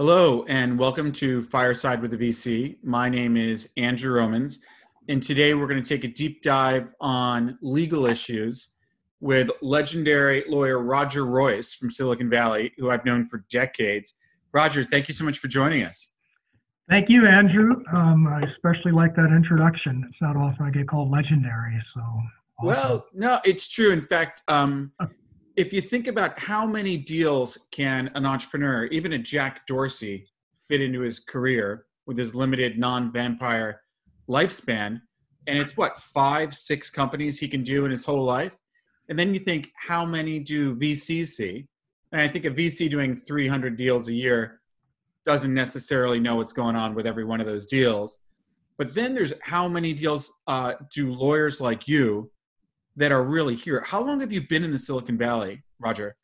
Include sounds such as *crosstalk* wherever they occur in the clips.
Hello, and welcome to Fireside with the VC. My name is Andrew Romans, and today we're going to take a deep dive on legal issues with legendary lawyer Roger Royse from Silicon Valley, who I've known for decades. Roger, thank you so much for joining us. Thank you, Andrew. Um, I especially like that introduction. It's not often I get called legendary, so. Awesome. Well, no, it's true. In fact, um, if you think about how many deals can an entrepreneur, even a Jack Dorsey, fit into his career with his limited non-vampire lifespan, and it's what five, six companies he can do in his whole life, and then you think how many do VCs see? And I think a VC doing 300 deals a year doesn't necessarily know what's going on with every one of those deals. But then there's how many deals uh, do lawyers like you that are really here. How long have you been in the Silicon Valley, Roger?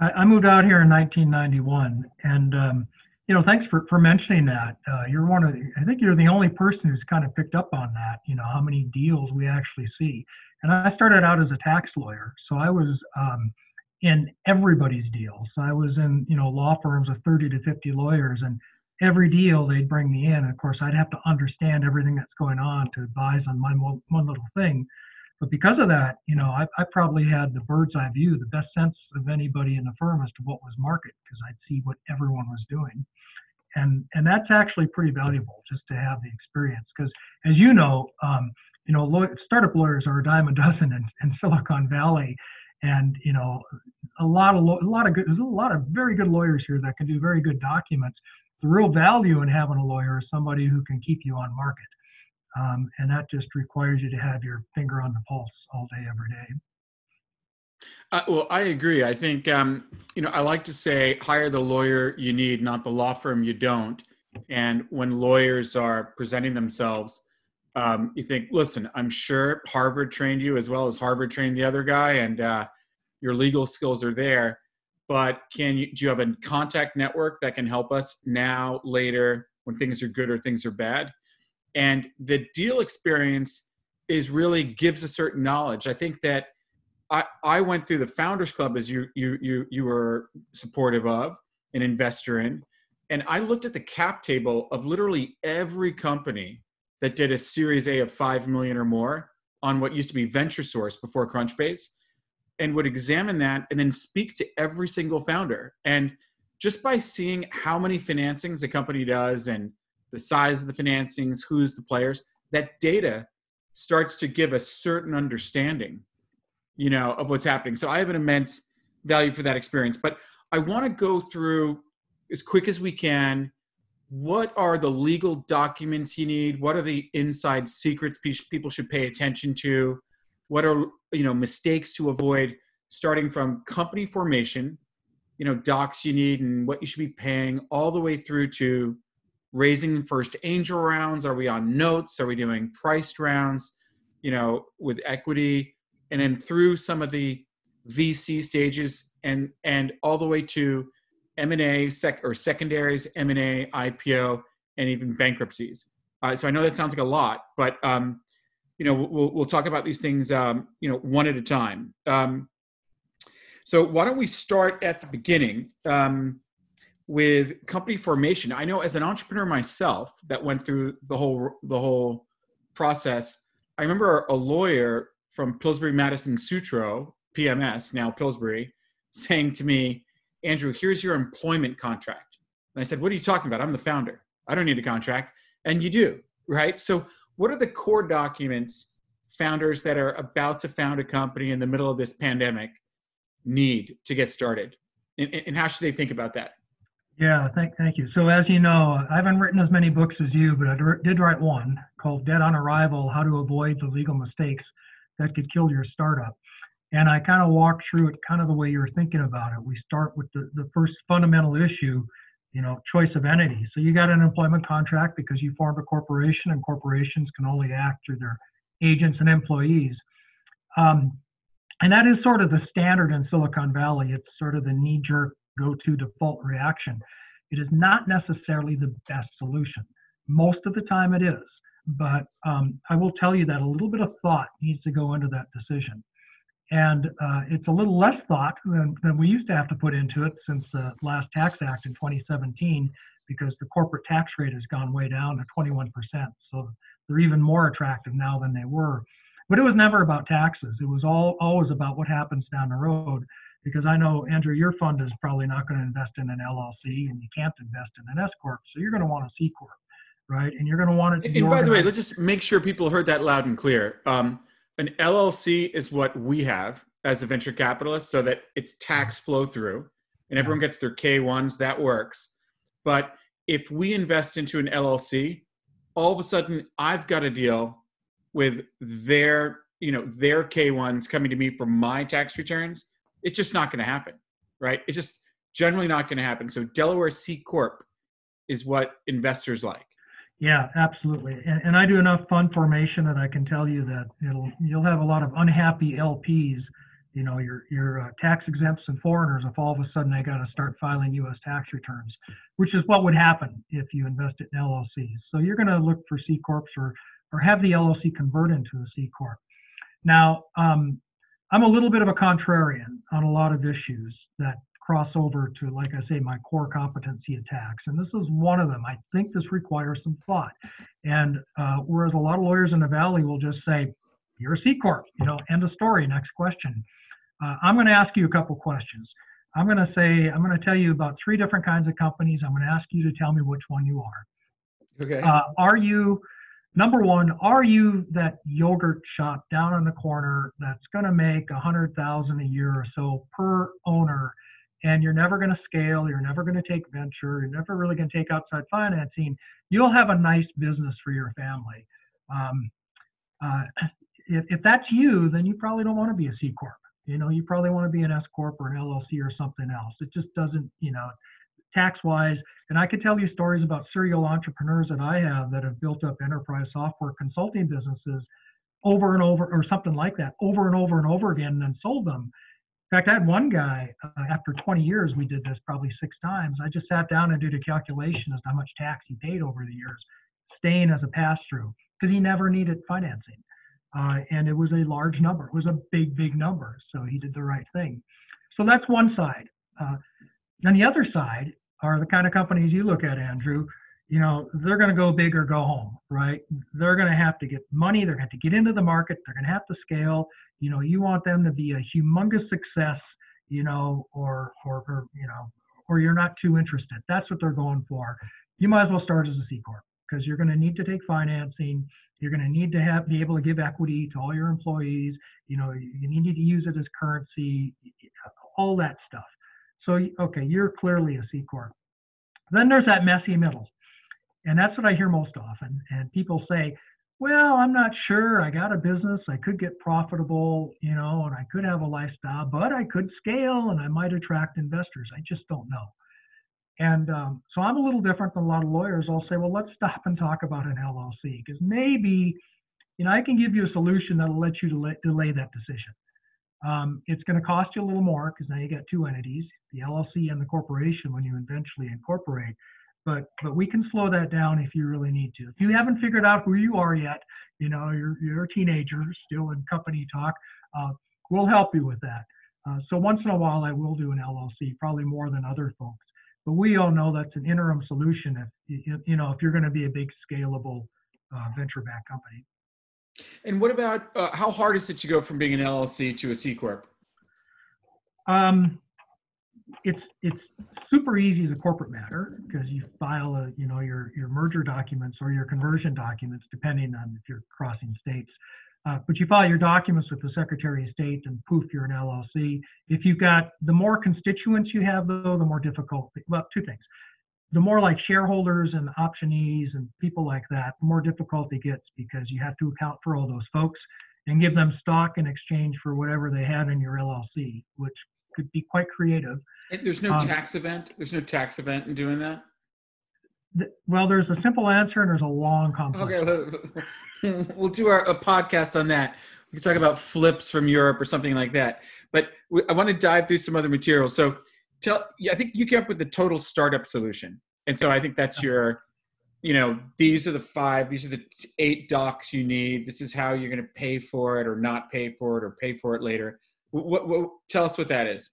I, I moved out here in 1991, and um, you know, thanks for for mentioning that. Uh, you're one of, the, I think you're the only person who's kind of picked up on that. You know, how many deals we actually see. And I started out as a tax lawyer, so I was um, in everybody's deals. I was in you know law firms of 30 to 50 lawyers, and every deal they'd bring me in. And of course, I'd have to understand everything that's going on to advise on my one little thing. But because of that, you know, I, I probably had the bird's eye view, the best sense of anybody in the firm as to what was market, because I'd see what everyone was doing. And, and that's actually pretty valuable just to have the experience. Because as you know, um, you know, law- startup lawyers are a dime a dozen in, in Silicon Valley, and you know, a lot of lo- a lot of good. There's a lot of very good lawyers here that can do very good documents. The real value in having a lawyer is somebody who can keep you on market. Um, and that just requires you to have your finger on the pulse all day, every day. Uh, well, I agree. I think, um, you know, I like to say hire the lawyer you need, not the law firm you don't. And when lawyers are presenting themselves, um, you think, listen, I'm sure Harvard trained you as well as Harvard trained the other guy, and uh, your legal skills are there. But can you do you have a contact network that can help us now, later, when things are good or things are bad? And the deal experience is really gives a certain knowledge. I think that i i went through the founders club as you you you you were supportive of an investor in and i looked at the cap table of literally every company that did a series a of 5 million or more on what used to be venture source before crunchbase and would examine that and then speak to every single founder. And just by seeing how many financings a company does and the size of the financings, who's the players, that data starts to give a certain understanding, you know, of what's happening. So I have an immense value for that experience. But I want to go through as quick as we can what are the legal documents you need what are the inside secrets people should pay attention to what are you know mistakes to avoid starting from company formation you know docs you need and what you should be paying all the way through to raising first angel rounds? Are we on notes? Are we doing priced rounds? You know, with equity, and then through some of the VC stages, and and all the way to M and A sec or secondaries, M and A, IPO, and even bankruptcies. Uh, so I know that sounds like a lot, but um, you know we'll we'll talk about these things um, you know one at a time. Um, so why don't we start at the beginning? Um, with company formation. I know as an entrepreneur myself that went through the whole the whole process i remember a lawyer from pillsbury madison sutro pms now pillsbury saying to me andrew here's your employment contract. And i said what are you talking about? I'm the founder. I don't need a contract. And you do right? So what are the core documents founders that are about to found a company in the middle of this pandemic need to get started? And, and how should they think about that yeah, thank, thank you. So as you know, I haven't written as many books as you, but I did write one called Dead on Arrival, How to Avoid the Legal Mistakes That Could Kill Your Startup. And I kind of walk through it kind of the way you're thinking about it. We start with the, the first fundamental issue, you know, choice of entity. So you got an employment contract because you formed a corporation and corporations can only act through their agents and employees. Um, and that is sort of the standard in Silicon Valley. It's sort of the knee jerk go to default reaction. It is not necessarily the best solution. Most of the time it is, but um, I will tell you that a little bit of thought needs to go into that decision. And uh, it's a little less thought than, than, we used to have to put into it since the last Tax Act in 2017 because the corporate tax rate has gone way down to 21%. So they're even more attractive now than they were. But it was never about taxes. It was all always about what happens down the road. Because I know, Andrew, your fund is probably not going to invest in an LLC and you can't invest in an S Corp. So you're going to want a C Corp, right? And you're going to want it to And by the way, let's just make sure people heard that loud and clear. Um, an LLC is what we have as a venture capitalist so that it's tax flow through and everyone gets their K1s, that works. But if we invest into an LLC, all of a sudden I've got a deal with their, you know, their K1s coming to me for my tax returns. It's just not going to happen, right? It's just generally not going to happen. So Delaware C Corp is what investors like. Yeah, absolutely. And, and I do enough fund formation that I can tell you that it'll you'll have a lot of unhappy LPs you know your your uh, tax exempts and foreigners if all of a sudden they got to start filing U.S. tax returns, which is what would happen if you invested in LLCs. So you're going to look for C corps or or have the LLC convert into a C corp. Now um, I'm a little bit of a contrarian on a lot of issues that cross over to like I say my core competency tax, and this is one of them. I think this requires some thought, and uh, whereas a lot of lawyers in the valley will just say you're a C corp, you know, end of story, next question uh, I'm going to ask you a couple questions. I'm going to say, I'm going to tell you about three different kinds of companies. I'm going to ask you to tell me which one you are. Okay. Uh, are you, number one, are you that yogurt shop down on the corner that's going to make a hundred thousand a year or so per owner, and you're never going to scale, you're never going to take venture, you're never really going to take outside financing. You'll have a nice business for your family. Um, uh, if, if that's you, then you probably don't want to be a C corp. You know, you probably want to be an S corp or an LLC or something else. It just doesn't, you know, tax wise. And I could tell you stories about serial entrepreneurs that I have that have built up enterprise software consulting businesses over and over, or something like that, over and over and over again, and then sold them. In fact, I had one guy uh, after 20 years, we did this probably six times. I just sat down and did a calculation as to how much tax he paid over the years, staying as a pass through because he never needed financing. Uh, and it was a large number. It was a big, big number. So he did the right thing. So that's one side. Uh, the other side are the kind of companies you look at, Andrew. You know, they're going to go big or go home, right? They're going to have to get money. They're going to, to get into the market. They're going to have to scale. You know, you want them to be a humongous success, you know, or, or, or you know, or you're not too interested. That's what they're going for. You might as well start as a C corp because you're going to need to take financing. You're going to need to have be able to give equity to all your employees. You know, you need to use it as currency, all that stuff. So, okay, you're clearly a C corp. Then there's that messy middle, and that's what I hear most often. And people say, "Well, I'm not sure. I got a business. I could get profitable, you know, and I could have a lifestyle, but I could scale and I might attract investors. I just don't know." And um, so I'm a little different than a lot of lawyers. I'll say, well, let's stop and talk about an LLC because maybe, you know, I can give you a solution that'll let you delay, delay that decision. Um, it's going to cost you a little more because now you got two entities, the LLC and the corporation, when you eventually incorporate. But but we can slow that down if you really need to. If you haven't figured out who you are yet, you know, you're you're a teenager still in company talk. Uh, we'll help you with that. Uh, so once in a while, I will do an LLC, probably more than other folks. But we all know that's an interim solution if you know if you're going to be a big scalable uh, venture-backed company. And what about uh, how hard is it to go from being an LLC to a C corp? Um, it's it's super easy as a corporate matter because you file a you know your your merger documents or your conversion documents depending on if you're crossing states. Uh, but you file your documents with the Secretary of State and poof, you're an LLC. If you've got the more constituents you have, though, the more difficult. Well, two things. The more like shareholders and optionees and people like that, the more difficult it gets because you have to account for all those folks and give them stock in exchange for whatever they had in your LLC, which could be quite creative. And there's no um, tax event. There's no tax event in doing that. Well, there's a simple answer and there's a long complex. Okay, *laughs* we'll do our, a podcast on that. We can talk about flips from Europe or something like that. But I want to dive through some other materials. So, tell. I think you came up with the total startup solution, and so I think that's your. You know, these are the five. These are the eight docs you need. This is how you're going to pay for it, or not pay for it, or pay for it later. What, what, tell us what that is.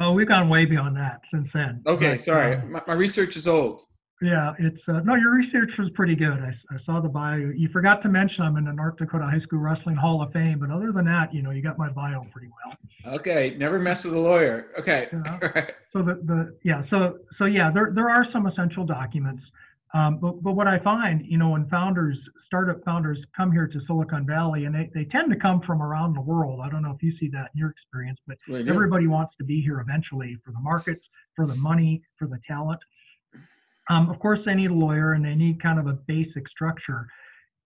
Oh, we've gone way beyond that since then. Okay, but, sorry. Um, my, my research is old. Yeah, it's uh, no. Your research was pretty good. I, I saw the bio. You forgot to mention I'm in the North Dakota High School Wrestling Hall of Fame, but other than that, you know, you got my bio pretty well. Okay, never mess with a lawyer. Okay. *laughs* so the, the yeah so so yeah there there are some essential documents, um, but but what I find you know when founders startup founders come here to Silicon Valley and they, they tend to come from around the world. I don't know if you see that in your experience, but everybody wants to be here eventually for the markets, for the money, for the talent. Um, of course, they need a lawyer and they need kind of a basic structure.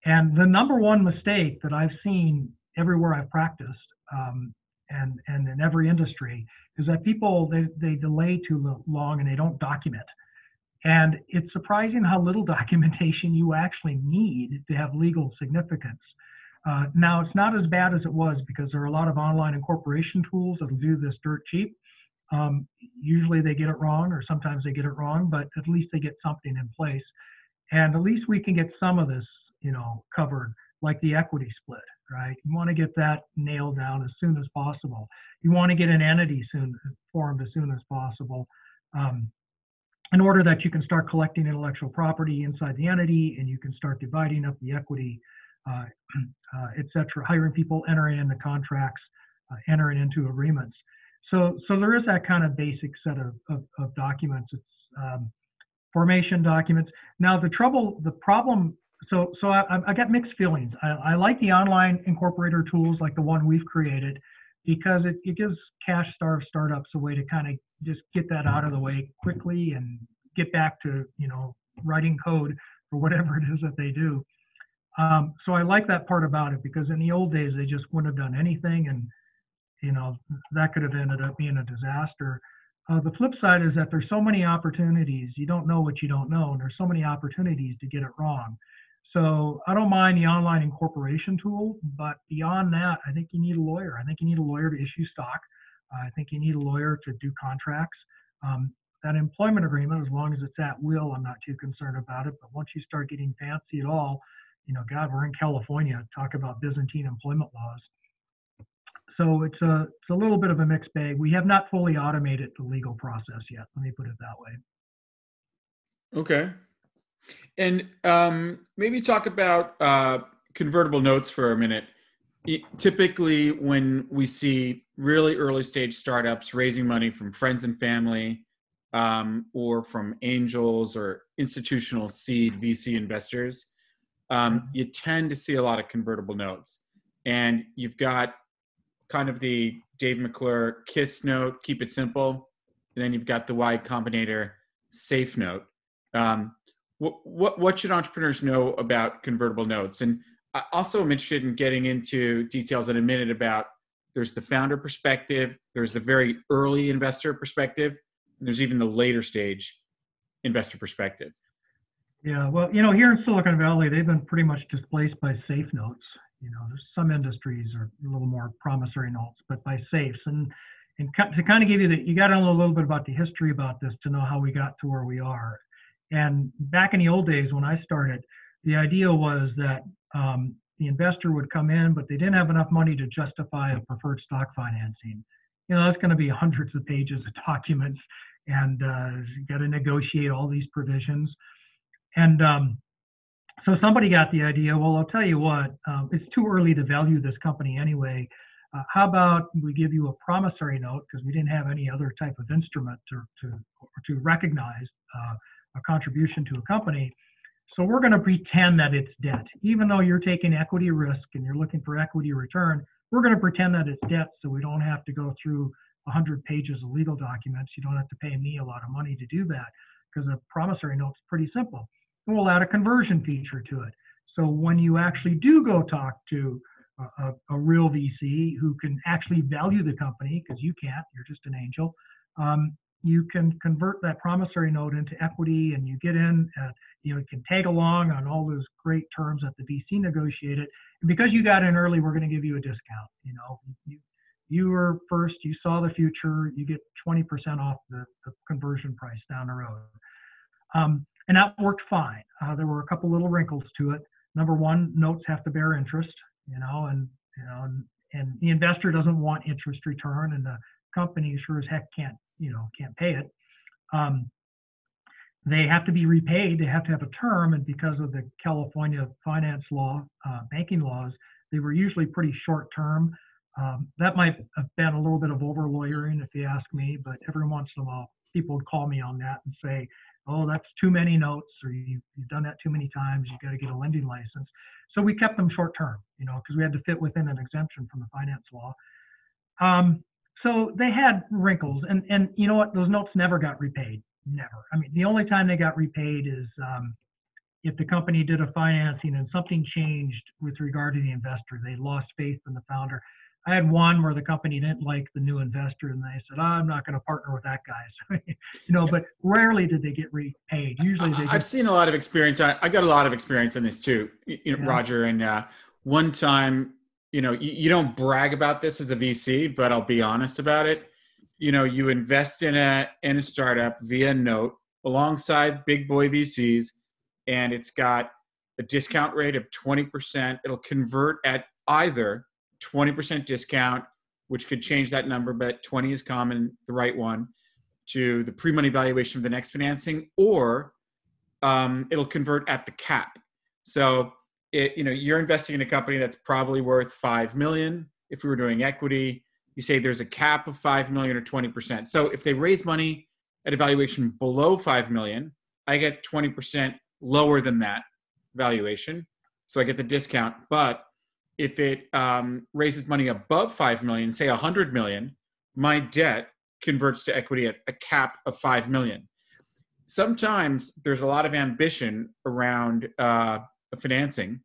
And the number one mistake that I've seen everywhere I've practiced um, and, and in every industry is that people, they, they delay too long and they don't document. And it's surprising how little *laughs* documentation you actually need to have legal significance. Uh, now, it's not as bad as it was because there are a lot of online incorporation tools that'll do this dirt cheap. Um, usually they get it wrong, or sometimes they get it wrong, but at least they get something in place. And at least we can get some of this, you know, covered, like the equity split, right? You want to get that nailed down as soon as possible. You want to get an entity soon formed as soon as possible. Um, in order that you can start collecting intellectual property inside the entity and you can start dividing up the equity, uh, *clears throat* uh, hiring people, entering into contracts, uh, entering into agreements. So, so there is that kind of basic set of, of, of documents. It's um, formation documents. Now, the trouble, the problem, so, so I, I got mixed feelings. I, I like the online incorporator tools like the one we've created because it, it gives cash starved startups a way to kind of just get that out of the way quickly and get back to, you know, writing code for whatever *laughs* it is that they do. Um, so I like that part about it because in the old days they just wouldn't have done anything and you know, that could have ended up being a disaster. Uh, the flip side is that there's so many opportunities. You don't know what you don't know, and there's so many opportunities to get it wrong. So I don't mind the online incorporation tool, but beyond that, I think you need a lawyer. I think you need a lawyer to issue stock. Uh, I think you need a lawyer to do contracts. Um, that employment agreement, as long as it's at will, I'm not too concerned about it. But once you start getting fancy at all, you know, God, we're in California. Talk about Byzantine employment laws. So it's a it's a little bit of a mixed bag. We have not fully automated the legal process yet. Let me put it that way. Okay, and um, maybe talk about uh, convertible notes for a minute. Typically, when we see really early stage startups raising money from friends and family, um, or from angels or institutional seed VC investors, um, you tend to see a lot of convertible notes. And you've got kind of the Dave McClure KISS note, keep it simple. And then you've got the Y Combinator safe note. Um, what, what, what should entrepreneurs know about convertible notes? And I also am interested in getting into details in a minute about there's the founder perspective, there's the very early investor perspective, and there's even the later stage investor perspective. Yeah, well, you know, here in Silicon Valley, they've been pretty much displaced by safe notes you know, there's some industries are a little more promissory notes, but by safes. And and to kind of give you the, you got to know a little bit about the history about this to know how we got to where we are. And back in the old days when I started, the idea was that um, the investor would come in, but they didn't have enough money to justify a preferred stock financing. You know, that's going to be *laughs* hundreds of pages of documents, and uh, you got to negotiate all these provisions. And um, so somebody got the idea, well, I'll tell you what, um, it's too early to value this company anyway. Uh, how about we give you a promissory note because we didn't have any other type of instrument to, to, to recognize uh, a contribution to a company. So we're going to pretend that it's debt. Even though you're taking equity risk and you're looking for equity return, we're going to pretend that it's debt so we don't have to go through 100 pages of legal documents. You don't have to pay me a lot of money to do that because a promissory note's pretty simple we'll add a conversion feature to it. So when you actually do go talk to a, a, a real VC who can actually value the company, because you can't, you're just an angel, um, you can convert that promissory note into equity and you get in, uh, you know, you can tag along on all those great terms that the VC negotiated. And because you got in early, we're going to give you a discount. You know, you, you were first, you saw the future, you get 20% off the, the conversion price down the road. Um, and that worked fine. Uh, there were a couple little wrinkles to it. Number one, notes have to bear interest, you know, and you know, and, and the investor doesn't want interest return, and the company sure as heck can't, you know, can't pay it. Um, they have to be repaid. They have to have a term, and because of the California finance law, uh, banking laws, they were usually pretty short term. Um, that might have been a little bit of over lawyering, if you ask me, but every once in a while, people would call me on that and say, "Oh, that's too many notes, or you, have done that too many times. you've got to get a lending license." So we kept them short term, you know, because we had to fit within an exemption from the finance law. Um, so they had wrinkles, and and you know what? Those notes never got repaid. Never. I mean, the only time they got repaid is um, if the company did a financing and something changed with regard to the investor. They lost faith in the founder. I had one where the company didn't like the new investor, and they said, oh, "I'm not going to partner with that guy." *laughs* So, you know, but rarely did they get repaid. Usually, they. Get- I've seen a lot of experience. I, I, got a lot of experience in this too, you know, yeah. Roger. And uh, one time, you know, you, you don't brag about this as a VC, but I'll be honest about it. You know, you invest in a in a startup via note alongside big boy VCs, and it's got a discount rate of 20%. It'll convert at either 20% discount, which could change that number, but 20 is common, the right one, to the pre-money valuation of the next financing, or um, it'll convert at the cap. So, it, you know, you're investing in a company that's probably worth five million. If we were doing equity, you say there's a cap of five million or 20%. So, if they raise money at a valuation below five million, I get 20% lower than that valuation, so I get the discount. But if it um, raises money above 5 million say 100 million my debt converts to equity at a cap of 5 million. Sometimes there's a lot of ambition around uh, financing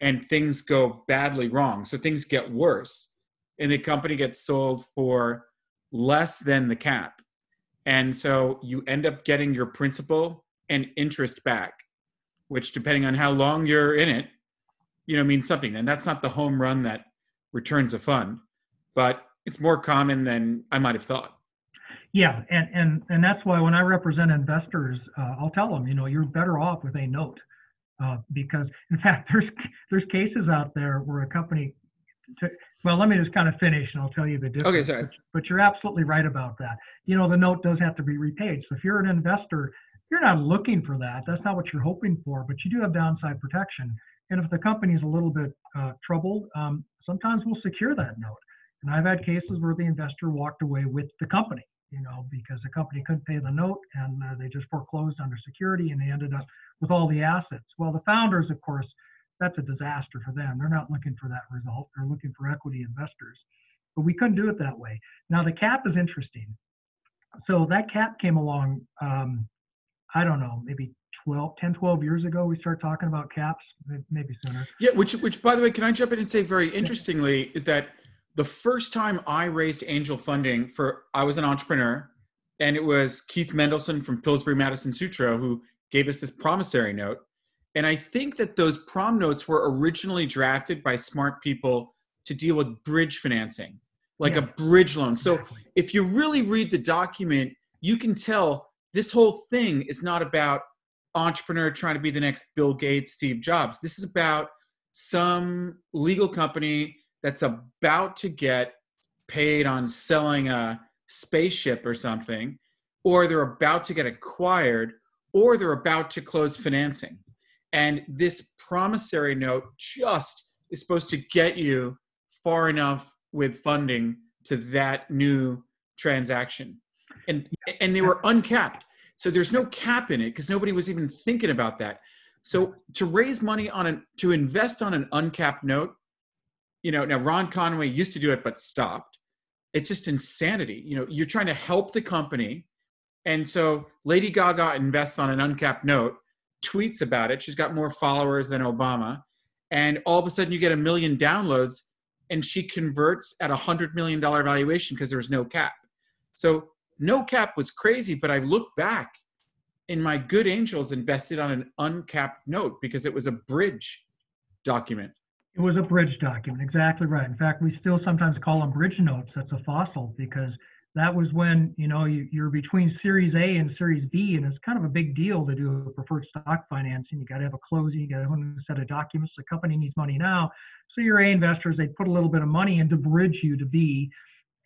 and things go badly wrong. So things get worse and the company gets sold for less than the cap. And so you end up getting your principal and interest back which depending on how long you're in it you know means something. And that's not the home run that returns a fund but it's more common than i might have thought. Yeah and and and that's why when i represent investors uh, i'll tell them you know you're better off with a note uh, because in *laughs* fact there's there's cases out there where a company to, well let me just kind of finish and i'll tell you the difference. Okay sorry. But, but you're absolutely right about that. You know the note does have to be repaid. So if you're an investor you're not looking for that. That's not what you're hoping for but you do have downside protection and if the company is a little bit uh, troubled, um, sometimes we'll secure that note. And I've had cases where the investor walked away with the company, you know, because the company couldn't pay the note and uh, they just foreclosed under security and they ended up with all the assets. Well, the founders, of course, that's a disaster for them. They're not looking for that result. They're looking for equity investors. But we couldn't do it that way. Now, the cap is interesting. So that cap came along, um, I don't know, maybe 12, 10, 12 years ago, we started talking about caps, maybe sooner. Yeah, which, which by the way, can I jump in and say very interestingly is that the first time I raised angel funding for, I was an entrepreneur and it was Keith Mendelson from Pillsbury Madison Sutro who gave us this promissory note. And I think that those prom notes were originally drafted by smart people to deal with bridge financing, like yeah. a bridge loan. So exactly. if you really read the document, you can tell this whole thing is not about entrepreneur trying to be the next Bill Gates, Steve Jobs. This is about some legal company that's about to get paid on selling a spaceship or something, or they're about to get acquired, or they're about to close financing. And this promissory note just is supposed to get you far enough with funding to that new transaction. And and they were uncapped. So there's no cap in it because nobody was even thinking about that. So to raise money on an to invest on an uncapped note, you know, now Ron Conway used to do it but stopped. It's just insanity. You know, you're trying to help the company. And so Lady Gaga invests on an uncapped note, tweets about it. She's got more followers than Obama. And all of a sudden you get a million downloads and she converts at a hundred million dollar valuation because there's no cap. So no cap was crazy, but I look back and my good angels invested on an uncapped note because it was a bridge document. It was a bridge document, exactly right. In fact, we still sometimes call them bridge notes. That's a fossil because that was when you know you, are between Series A and Series B, and it's kind of a big deal to do a preferred stock financing. You got to have a closing, you got to have a set of documents. The company needs money now, so your A investors they put a little bit of money in to bridge you to B,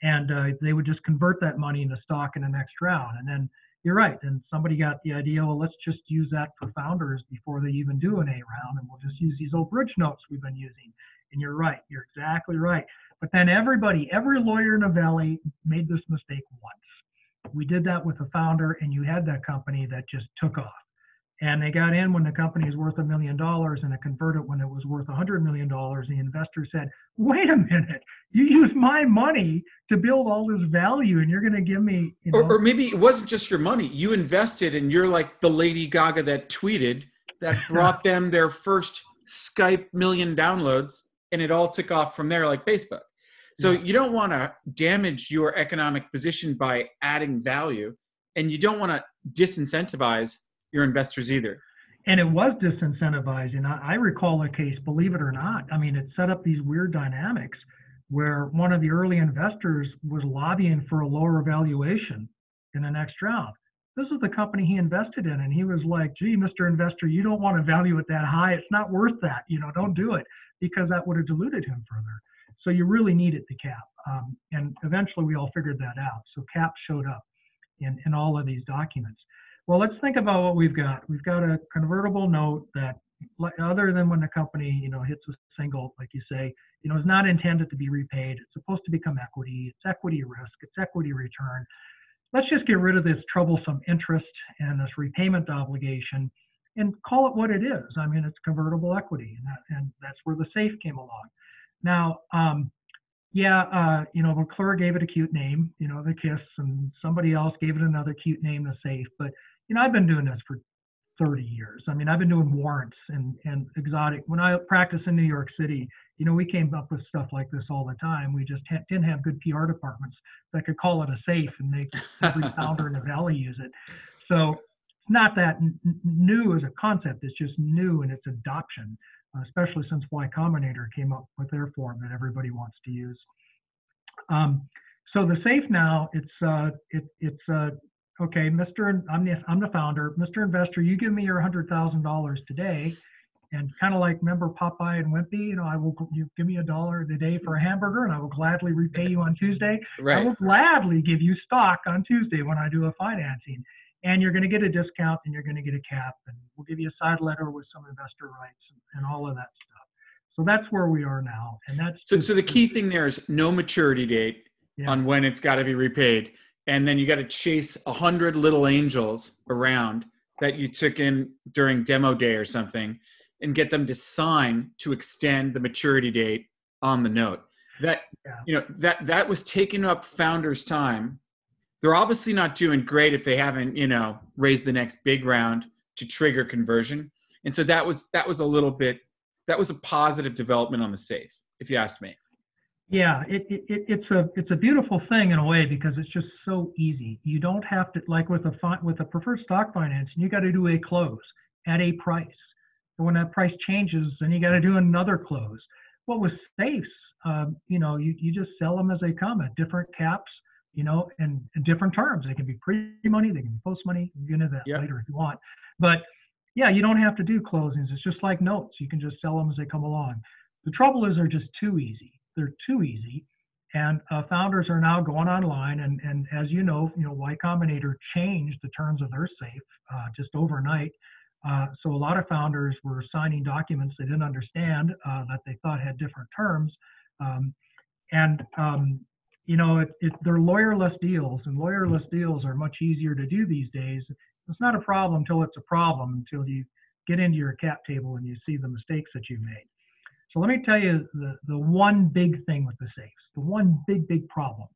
and uh, they would just convert that money into stock in the next round. And then you're right. And somebody got the idea, well, let's just use that for founders before they even do an A round, and we'll just use these old bridge notes we've been using. And you're right. You're exactly right. But then everybody, every lawyer in the valley made this mistake once. We did that with a founder, and you had that company that just took off. And they got in when the company is worth a million dollars and it converted when it was worth a hundred million dollars. The investor said, wait a minute, you use my money to build all this value and you're going to give me. You know, or, or maybe it wasn't just your money. You invested and you're like the Lady Gaga that tweeted that *laughs* brought them their first Skype million downloads and it all took off from there like Facebook. So yeah. you don't want to damage your economic position by adding value and you don't want to disincentivize your investors either. And it was disincentivizing. I, I recall a case, believe it or not. I mean, it set up these weird dynamics where one of the early investors was lobbying for a lower valuation in the next round. This is the company he invested in, and he was like, "Gee, Mr. Investor, you don't want to value it that high. It's not worth that. You know, don't do it because that would have diluted him further." So you really needed the cap. Um, and eventually, we all figured that out. So cap showed up in in all of these documents. Well, let's think about what we've got. We've got a convertible note that, other than when the company, you know, hits a single, like you say, you know, is not intended to be repaid. It's supposed to become equity. It's equity risk. It's equity return. Let's just get rid of this troublesome interest and this repayment obligation and call it what it is. I mean, it's convertible equity, and, that, and that's where the safe came along. Now, um, yeah, uh, you know, McClure gave it a cute name, you know, the KISS, and somebody else gave it another cute name, the safe. But you know, I've been doing this for 30 years. I mean, I've been doing warrants and, and exotic. When I practice in New York City, you know, we came up with stuff like this all the time. We just ha- didn't have good PR departments that could call it a safe and make every founder in the valley use it. So it's not that n- new as a concept. It's just new in its adoption, especially since Y Combinator came up with their form that everybody wants to use. Um, so the safe now, it's uh, it, it's uh, okay, Mr. I'm the, I'm the founder, Mr. Investor, you give me your hundred thousand dollars today, and kind of like remember Popeye and Wimpy, you know, I will you give me a dollar a day for a hamburger, and I will gladly repay you on Tuesday. Right. I will gladly give you stock on Tuesday when I do a financing, and you're going to get a discount and you're going to get a cap, and we'll give you a side letter with some investor rights and, and all of that stuff. So that's where we are now, and that's so. So the key thing there is no maturity date yeah. on when it's got to be repaid and then you got to chase a hundred little angels around that you took in during demo day or something and get them to sign to extend the maturity date on the note. That yeah. you know that that was taking up founders time. They're obviously not doing great if they haven't you know raised the next big round to trigger conversion. And so that was that was a little bit that was a positive development on the safe if you asked me yeah, it, it, it's a it's a beautiful thing in a way because it's just so easy. You don't have to like with a fi- with a preferred stock financing, you got to do a close at a price. And when that price changes, then you got to do another close. What with safes, um, you know, you, you just sell them as they come at different caps, you know, and, and different terms. They can be pre-money, they can be post-money. You can get into that yep. later if you want. But yeah, you don't have to do closings. It's just like notes. You can just sell them as they come along. The trouble is they're just too easy they're too easy. And uh, founders are now going online, and, and as you know, you know, Y Combinator changed the terms of their safe uh, just overnight. Uh, so a lot of founders were signing documents they didn't understand uh, that they thought had different terms, um, and um, you know, it, it, they're lawyerless deals, and lawyerless deals are much easier to do these days. It's not a problem until it's a problem, until you get into your cap table and you see the mistakes that you made. So let me tell you the, the one big thing with the safes, the one big, big problem.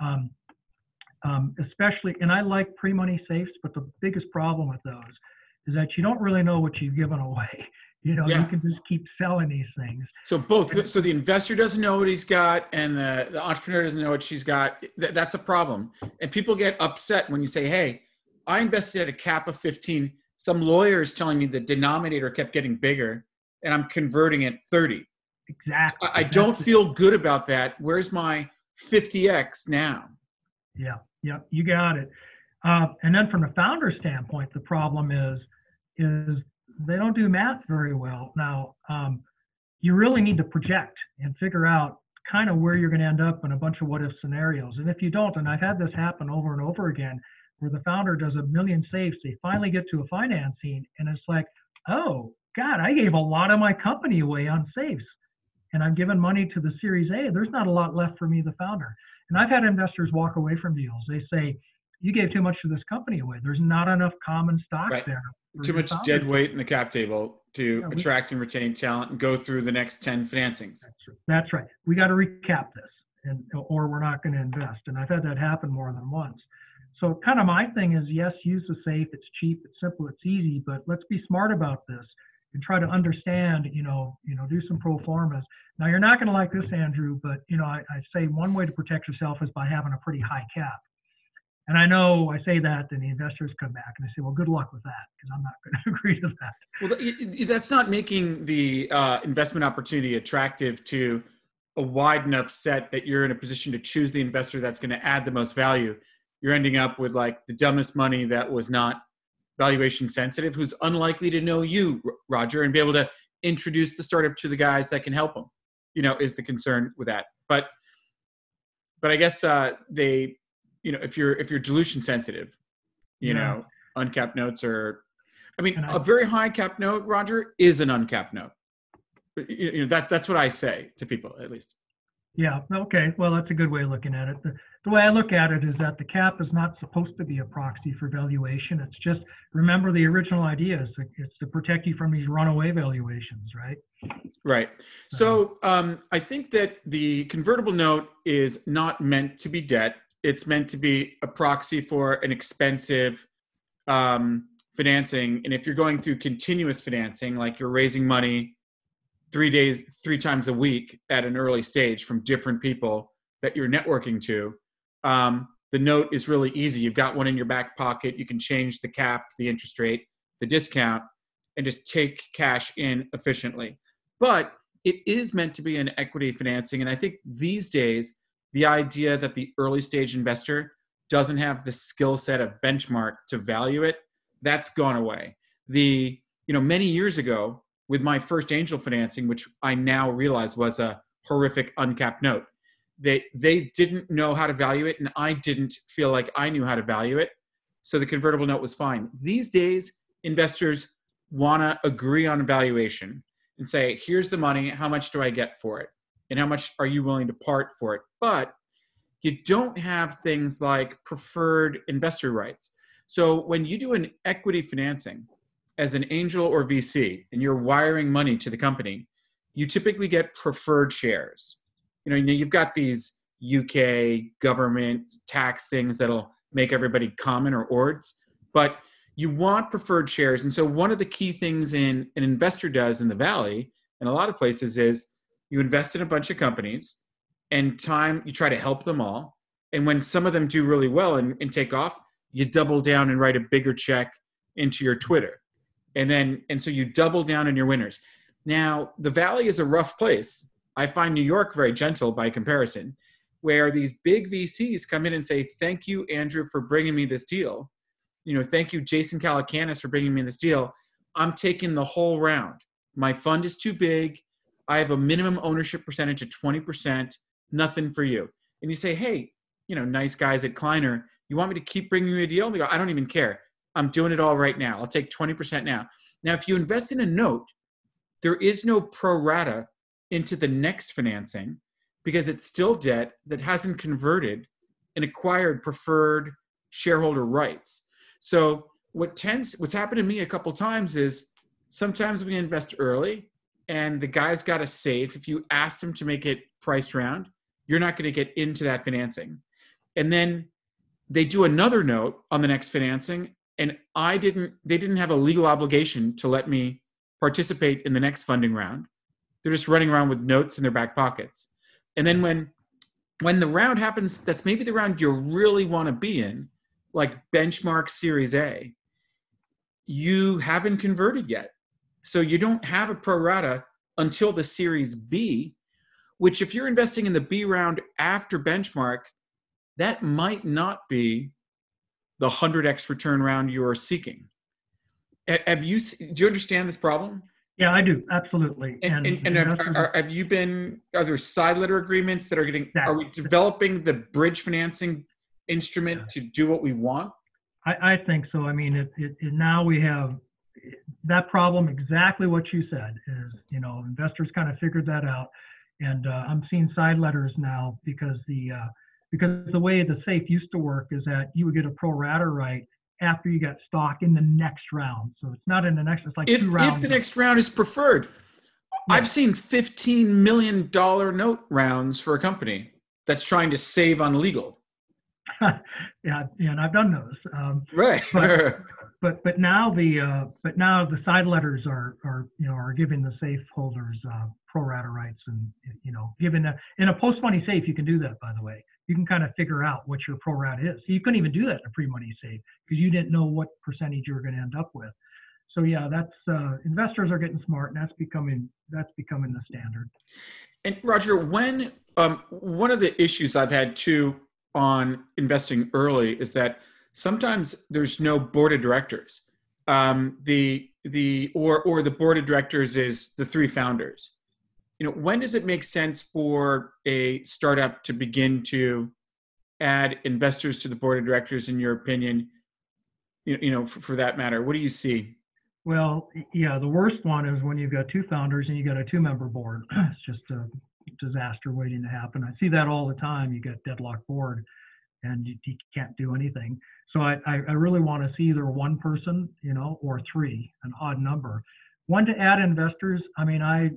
Um, um, especially, and I like pre-money safes, but the biggest problem with those is that you don't really know what you've given away. *laughs* You know, yeah. you can just keep selling these things. So both, so the investor doesn't know what he's got, and the, the entrepreneur doesn't know what she's got. Th- that's a problem, and people get upset when you say, "Hey, I invested at a cap of 15." Some lawyer is telling me the denominator kept getting bigger, and I'm converting at 30. Exactly. I, I don't feel good about that. Where's my 50x now? Yeah, yeah, you got it. Uh, and then from the founder standpoint, the problem is is they don't do math very well. Now, um, you really need to project and figure out kind of where you're going to end up in a bunch of what if scenarios. And if you don't, and I've had this happen over and over again, where the founder does a million safes, They finally get to a financing, and it's like, oh God, I gave a lot of my company away on safes, and I'm giving money to the Series A. There's not a lot left for me, the founder. And I've had investors walk away from deals. They say, you gave too much to this company away. There's not enough common stock right. there. Too much founder. dead weight in the cap table to yeah, we, attract and retain talent and go through the next 10 financings. That's right. That's right. We got to recap this and or we're not going to invest. And I've had that happen more than once. So kind of my thing is yes, use the safe. It's cheap, it's simple, it's easy, but let's be smart about this and try to understand, you know, you know, do some pro formas. Now you're not going to like this, Andrew, but you know, I, I say one way to protect yourself is by having a pretty high cap. And I know I say that, then the investors come back and they say, "Well, good luck with that," because I'm not going *laughs* to agree to that. Well, that's not making the uh, investment opportunity attractive to a wide enough set that you're in a position to choose the investor that's going to add the most value. You're ending up with like the dumbest money that was not valuation sensitive, who's unlikely to know you, Roger, and be able to introduce the startup to the guys that can help them. You know, is the concern with that. But but I guess uh, they you know if you're if you're dilution sensitive you yeah. know uncapped notes are i mean I, a very high cap note roger is an uncapped note you know that that's what i say to people at least yeah okay well that's a good way of looking at it the, the way i look at it is that the cap is not supposed to be a proxy for valuation. It's just remember the original idea is it's to protect you from these runaway valuations right? Right. So um, i think that the convertible note is not meant to be debt. It's meant to be a proxy for an expensive um, financing. And if you're going through continuous financing, like you're raising money three days, three times a week at an early stage from different people that you're networking to, um, the note is really easy. You've got one in your back pocket. You can change the cap, the interest rate, the discount, and just take cash in efficiently. But it is meant to be an equity financing. And I think these days, the idea that the early stage investor doesn't have the skill set of benchmark to value it that's gone away the you know many years ago with my first angel financing which i now realize was a horrific uncapped note they they didn't know how to value it and i didn't feel like i knew how to value it. So the convertible note was fine. These days investors want to agree on a valuation and say here's the money. How much do i get for it? And how much are you willing to part for it? But you don't have things like preferred investor rights. So when you do an equity financing as an angel or vc and you're wiring money to the company you typically get preferred shares you know you've got these uk government tax things that'll make everybody common or ords but you want preferred shares. And so one of the key things in an investor does in the valley and a lot of places is you invest in a bunch of companies and time you try to help them all. And when some of them do really well and, and take off you double down and write a bigger check into your twitter. And then and so you double down on your winners. Now the valley is a rough place i find new york very gentle by comparison where these big vcs come in and say thank you andrew for bringing me this deal you know thank you jason calacanis for bringing me this deal i'm taking the whole round my fund is too big I have a minimum ownership percentage of 20%, nothing for you. And you say, hey, you know, nice guys at Kleiner, you want me to keep bringing you a deal? They go, I don't even care. I'm doing it all right now. I'll take 20% now. Now, if you invest in a note, there is no pro rata into the next financing because it's still debt that hasn't converted and acquired preferred shareholder rights. So what tends what's happened to me a couple times is sometimes we invest early and the guy's got a safe, if you asked him to make it priced round, you're not going to get into that financing. And then they do another note on the next financing, and I didn't, they didn't have a legal obligation to let me participate in the next funding round. They're just running around with notes in their back pockets. And then when when the round happens, that's maybe the round you really want to be in, like benchmark series A, you haven't converted yet. So you don't have a pro rata until the Series B, which, if you're investing in the B round after benchmark, that might not be the 100x return round you are seeking. Have you, do you understand this problem? Yeah, I do. Absolutely. And, and, and, and have, are, have, you been, are there side letter agreements that are getting, are we developing the bridge financing instrument yeah. to do what we want? I, I think so. I mean, it, it, it, now we have that problem exactly what you said is you know investors kind of figured that out, and uh, I'm seeing side letters now because the uh, because the way the safe used to work is that you would get a pro rata right after you got stock in the next round. So it's not in the next. It's like if, two rounds. If the next round is preferred, yeah. I've seen fifteen million dollar note rounds for a company that's trying to save on legal. *laughs* yeah, yeah, and I've done those. Um, right. But, *laughs* but but now the uh, but now the side letters are are you know are giving the safe holders uh, pro rata rights and you know given a, in a post money safe you can do that by the way you can kind of figure out what your pro rata is. So you couldn't even do that in a pre money safe because you didn't know what percentage you were going to end up with. So yeah, that's uh, investors are getting smart, and that's becoming that's becoming the standard. And Roger, when um, one of the issues I've had too on investing early is that sometimes there's no board of directors. Um, the the or or the board of directors is the three founders. You know, when does it make sense for a startup to begin to add investors to the board of directors? In your opinion, you, you know, for, for that matter, what do you see? Well, yeah, the worst one is when you've got two founders and you've got a two-member board. *clears throat* it's just a disaster waiting to happen. I see that all the time. You get deadlock board, and you, you can't do anything. So I, I really want to see either one person, you know, or three, an odd number. One to add investors. I mean, I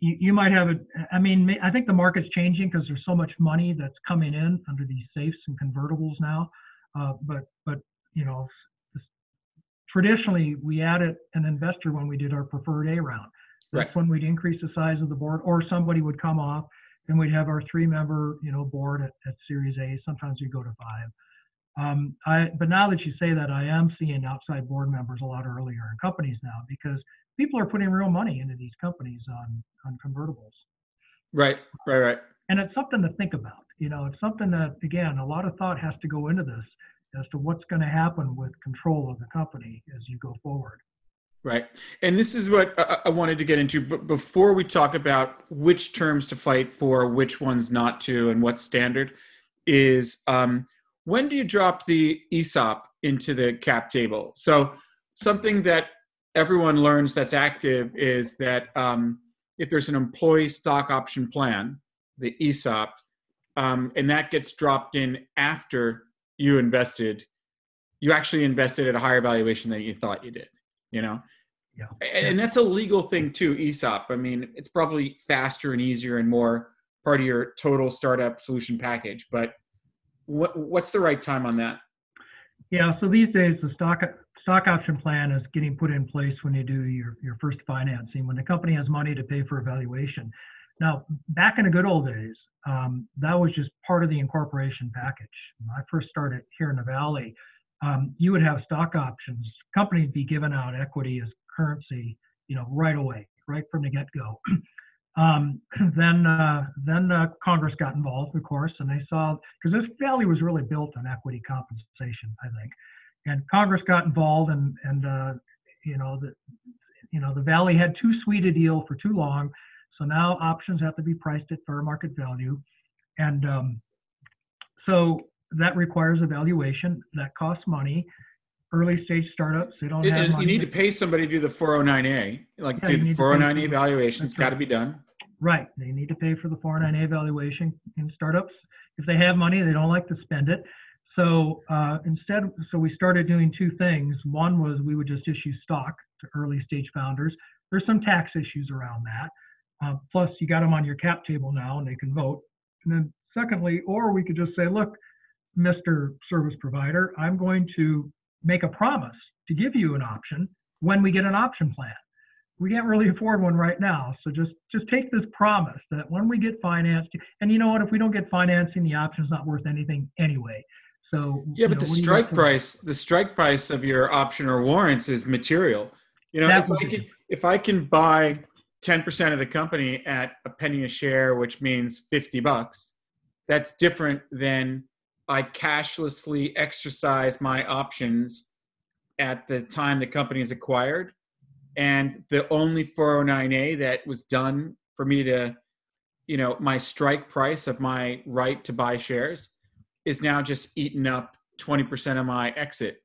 you, you might have a, I mean, I think the market's changing because there's so much money that's coming in under these safes and convertibles now. Uh, but but you know, traditionally we added an investor when we did our preferred A round. That's right. when we'd increase the size of the board, or somebody would come off, and we'd have our three-member, you know, board at, at Series A. Sometimes we go to five. Um, I, but now that you say that, I am seeing outside board members a lot earlier in companies now because people are putting real money into these companies on on convertibles. Right, right, right. And it's something to think about. You know, it's something that again, a lot of thought has to go into this as to what's going to happen with control of the company as you go forward. Right. And this is what I wanted to get into. But before we talk about which terms to fight for, which ones not to, and what standard, is um, when do you drop the ESOP into the cap table? So, something that everyone learns that's active is that um, if there's an employee stock option plan, the ESOP, um, and that gets dropped in after you invested, you actually invested at a higher valuation than you thought you did you know? Yeah. And, that's a legal thing too esop i mean it's probably faster and easier and more part of your total startup solution package but what what's the right time on that? Yeah so these days the stock stock option plan is getting put in place when you do your, your first financing when the company has money to pay for a valuation now back in the good old days um, that was just part of the incorporation package when i first started here in the valley um, you would have stock options. Companies be given out equity as currency, you know, right away, right from the get-go. *clears throat* um, *clears throat* then, uh, then uh, Congress got involved, of course, and they saw because this valley was really built on equity compensation, I think, and Congress got involved, and and uh, you know the you know the valley had too sweet a deal for too long, so now options have to be priced at fair market value, and um, so that requires evaluation. That costs money. Early stage startups, they don't have money. You need to pay somebody to do the 409A, like yeah, do the 409A evaluation. It's got to be done. Right. They need to pay for the 409A evaluation in startups. If they have money, they don't like to spend it. So uh, instead, so we started doing two things. One was we would just issue stock to early stage founders. There's some tax issues around that. Uh, plus, you got them on your cap table now, and they can vote. And then, secondly, or we could just say, look, Mr. Service Provider, I'm going to make a promise to give you an option when we get an option plan. We can't really afford one right now, so just just take this promise that when we get financed, and you know what, if we don't get financing, the option's not worth anything anyway. So yeah, but know, the strike price, the strike price of your option or warrants is material. You know, if I, can, if I can buy 10% of the company at a penny a share, which means 50 bucks, that's different than I cashlessly exercise my options at the time the company is acquired. And the only 409A that was done for me to, you know, my strike price of my right to buy shares is now just eaten up 20% of my exit.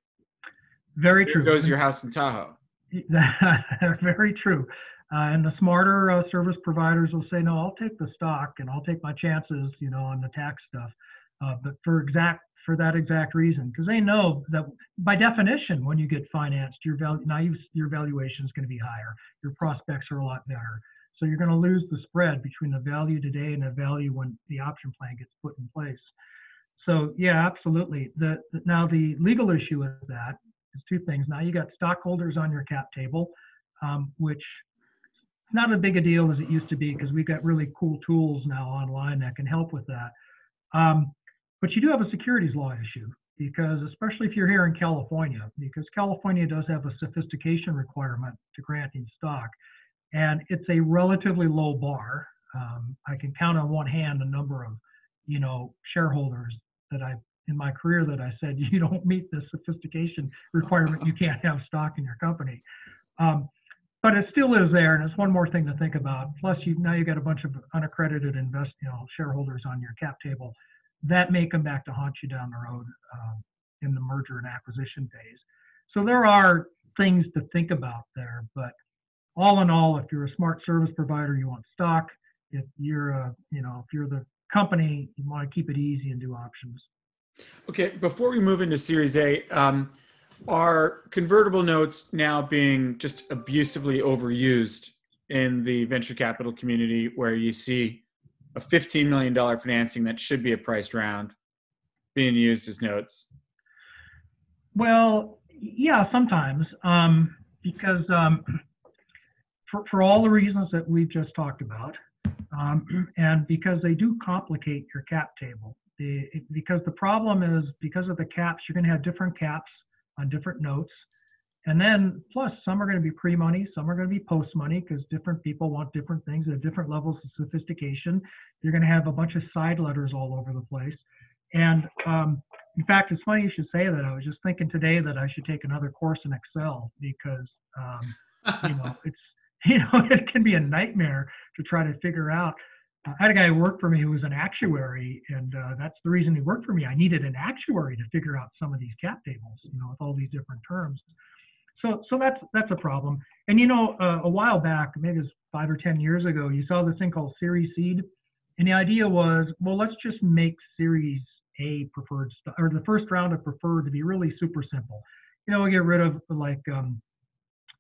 Very There true. goes your house in Tahoe. *laughs* Very true. Uh, and the smarter uh, service providers will say, no, I'll take the stock and I'll take my chances, you know, on the tax stuff. Uh, but for exact for that exact reason, because they know that by definition, when you get financed, your value now you, your valuation is going to be higher. Your prospects are a lot better. So you're going to lose the spread between the value today and the value when the option plan gets put in place. So yeah, absolutely. The, the now the legal issue with that is two things. Now you got stockholders on your cap table, um, which is not as big a deal as it used to be because we've got really cool tools now online that can help with that. Um, but you do have a securities law issue because, especially if you're here in California, because California does have a sophistication requirement to granting stock, and it's a relatively low bar. Um, I can count on one hand the number of, you know, shareholders that I in my career that I said you don't meet the sophistication requirement, you can't have stock in your company. Um, but it still is there, and it's one more thing to think about. Plus, you now you got a bunch of unaccredited invest, you know, shareholders on your cap table. That may come back to haunt you down the road um, in the merger and acquisition phase. So there are things to think about there. But all in all, if you're a smart service provider, you want stock. If you're a, you know, if you're the company, you want to keep it easy and do options. Okay, before we move into Series A, um, are convertible notes now being just abusively overused in the venture capital community where you see a $15 million financing that should be a priced round being used as notes? Well, yeah, sometimes um, because um, *clears throat* for, for all the reasons that we've just talked about, um, *clears throat* and because they do complicate your cap table. The, because the problem is because of the caps, you're going to have different caps on different notes. And then plus some are going to be pre-money, some are going to be post-money because different people want different things at different levels of sophistication. You're going to have a bunch of side letters all over the place. And um, in fact, it's funny you should say that. I was just thinking today that I should take another course in Excel because um, you know *laughs* it's *laughs* you know it can be a nightmare to try to figure out. I had a guy who worked for me who was an actuary, and uh, that's the reason he worked for me. I needed an actuary to figure out some of these cap tables, you know, with all these different terms. So, so that's that's a problem. And you know, uh, a while back, maybe it was five or ten years ago, you saw this thing called Series Seed, and the idea was, well, let's just make Series A preferred st- or the first round of preferred to be really super simple. You know, we get rid of like um,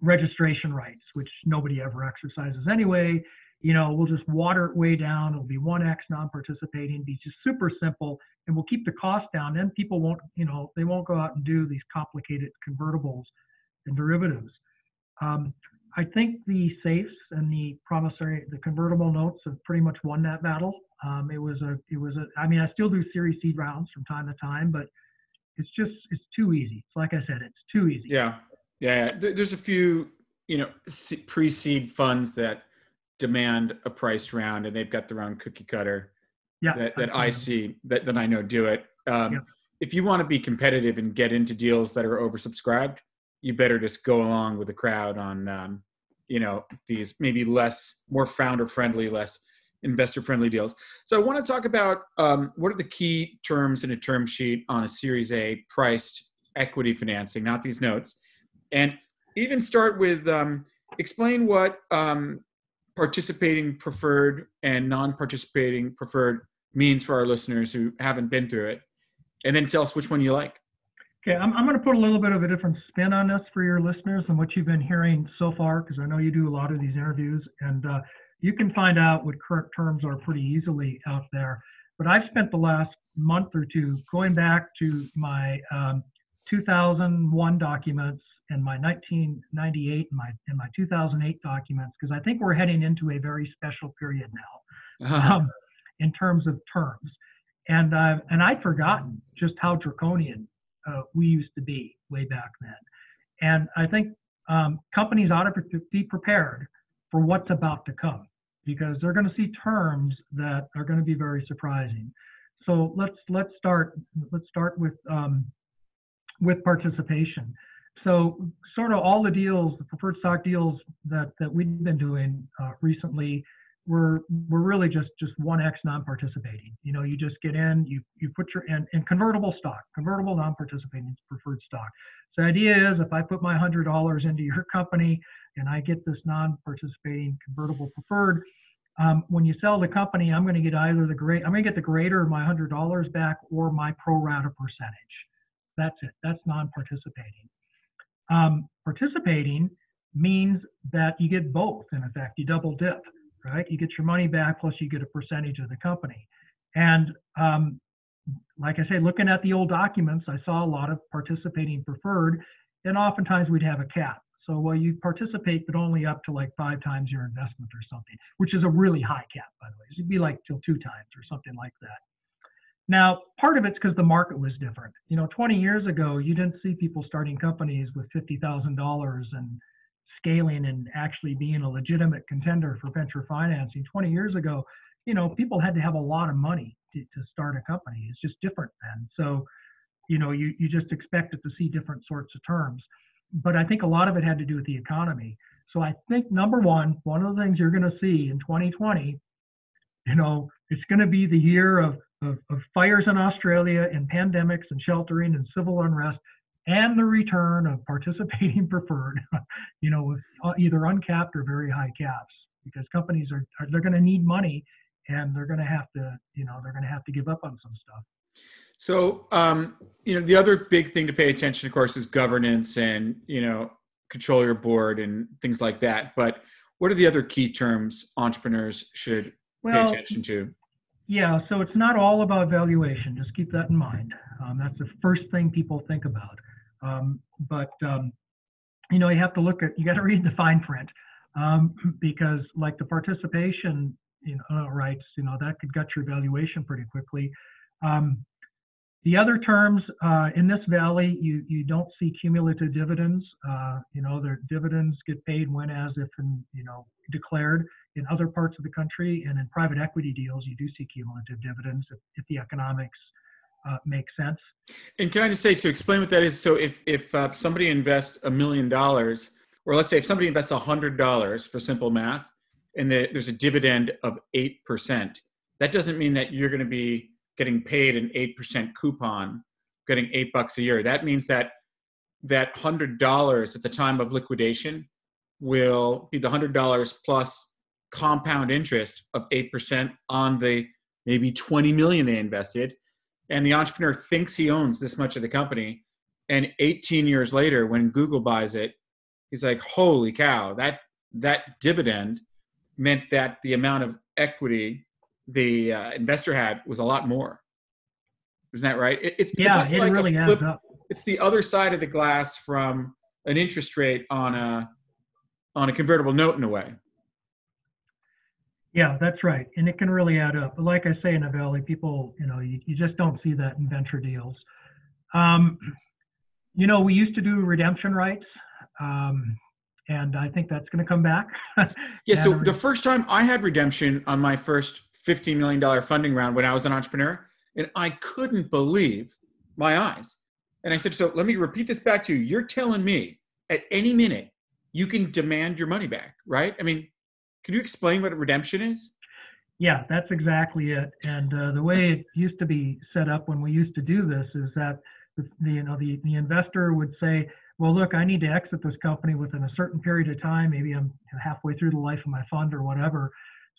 registration rights, which nobody ever exercises anyway. You know, we'll just water it way down. It'll be 1x non-participating, be just super simple, and we'll keep the cost down. Then people won't, you know, they won't go out and do these complicated convertibles and derivatives. Um, I think the safes and the promissory, the convertible notes have pretty much won that battle. Um, it was a, it was a, I mean, I still do series seed rounds from time to time, but it's just, it's too easy. It's like I said, it's too easy. Yeah. Yeah. There's a few, you know, pre seed funds that demand a priced round and they've got their own cookie cutter yeah, that, that I see that, that I know do it. Um, yeah. If you want to be competitive and get into deals that are oversubscribed, you better just go along with the crowd on, um, you know, these maybe less, more founder friendly, less investor friendly deals. So I want to talk about um, what are the key terms in a term sheet on a Series A priced equity financing, not these notes, and even start with um, explain what um, participating preferred and non-participating preferred means for our listeners who haven't been through it, and then tell us which one you like. Okay, I'm, I'm going to put a little bit of a different spin on this for your listeners than what you've been hearing so far, because I know you do a lot of these interviews, and uh, you can find out what current terms are pretty easily out there. But I've spent the last month or two going back to my um, 2001 documents and my 1998 and my and my 2008 documents because I think we're heading into a very special period now um, in terms of terms. And uh, and I'd forgotten just how draconian uh, we used to be way back then. And I think um, companies ought to be prepared for what's about to come because they're going to see terms that are going to be very surprising. So let's let's start let's start with um, with participation. So sort of all the deals, the preferred stock deals that that we've been doing uh, recently, we're we're really just just one X non-participating. You know, you just get in, you you put your in, in convertible stock, convertible non-participating preferred stock. So the idea is if I put my hundred dollars into your *laughs* company and I get this non-participating convertible preferred, um, when you sell the company, I'm going to get either the great I'm going to get the greater of my hundred dollars back or my pro rata percentage. That's it. That's non-participating. Um, participating means that you get both. In effect, you double dip right? You get your money back plus you get a percentage of the company. And um, like I say, looking at the old documents, I saw a lot of participating preferred, and oftentimes we'd have a cap. So well, you participate, but only up to like five times your investment or something, which is a really high cap, by the way. It'd be like till two times or something like that. Now, part of it's because the market was different. You know, 20 years ago, you didn't see people starting companies with $50,000 and scaling and actually being a legitimate contender for venture financing. 20 years ago you know people had to have a lot of money to, to start a company. It's just different then. So you know you, you just expected to see different sorts of terms. But i think a lot of it had to do with the economy. So i think number one one of the things you're going to see in 2020 you know it's going to be the year of, of, of fires in australia and pandemics and sheltering and civil unrest and the return of participating *laughs* preferred, you know, with uh, either uncapped or very high caps, because companies are, are they're going to need money, and they're going to have to, you know, they're going to have to give up on some stuff. So, um, you know, the other big thing to pay attention, of course, is governance and you know, control your board and things like that. But what are the other key terms entrepreneurs should well, pay attention to? Yeah, so it's not all about valuation. Just keep that in mind. Um, that's the first thing people think about. Um, but um, you know, you have to look at you got to read the fine print um, *clears throat* because, like the participation, you know, rights, you know, that could gut your valuation pretty quickly. The other terms uh, in this valley, you you don't see cumulative dividends. Uh, you know, their dividends get paid when, as, if, and you know, declared. In other parts of the country and in private equity deals, you do see cumulative dividends if, if the economics uh, make sense. And can I just say to explain what that is? So if if uh, somebody invests a million dollars, or let's say if somebody invests a hundred dollars for simple math, and the, there's a dividend of eight percent, that doesn't mean that you're going to be getting paid an eight percent coupon, getting eight bucks a year. That means that that hundred dollars at the time of liquidation will be the hundred dollars plus compound interest of eight percent on the maybe 20 million they invested and the entrepreneur thinks he owns this much of the company and 18 years later when google buys it he's like holy cow that that dividend meant that the amount of equity the uh, investor had was a lot more isn't that right it, it's yeah it like really flip, adds up it's the other side of the glass from an interest rate on a on a convertible note in a way yeah, that's right. And it can really add up. But like I say in the Valley, people, you know, you, you just don't see that in venture deals. Um, you know, we used to do redemption rights. Um, and I think that's going to come back. *laughs* yeah. So the first time I had redemption on my first $15 million funding round when I was an entrepreneur, and I couldn't believe my eyes. And I said, So let me repeat this back to you. You're telling me at any minute you can demand your money back, right? I mean, can you explain what redemption is? Yeah, that's exactly it. And uh, the way it used to be set up when we used to do this is that the, you know the, the investor would say, well, look, I need to exit this company within a certain period of time. Maybe I'm halfway through the life of my fund or whatever.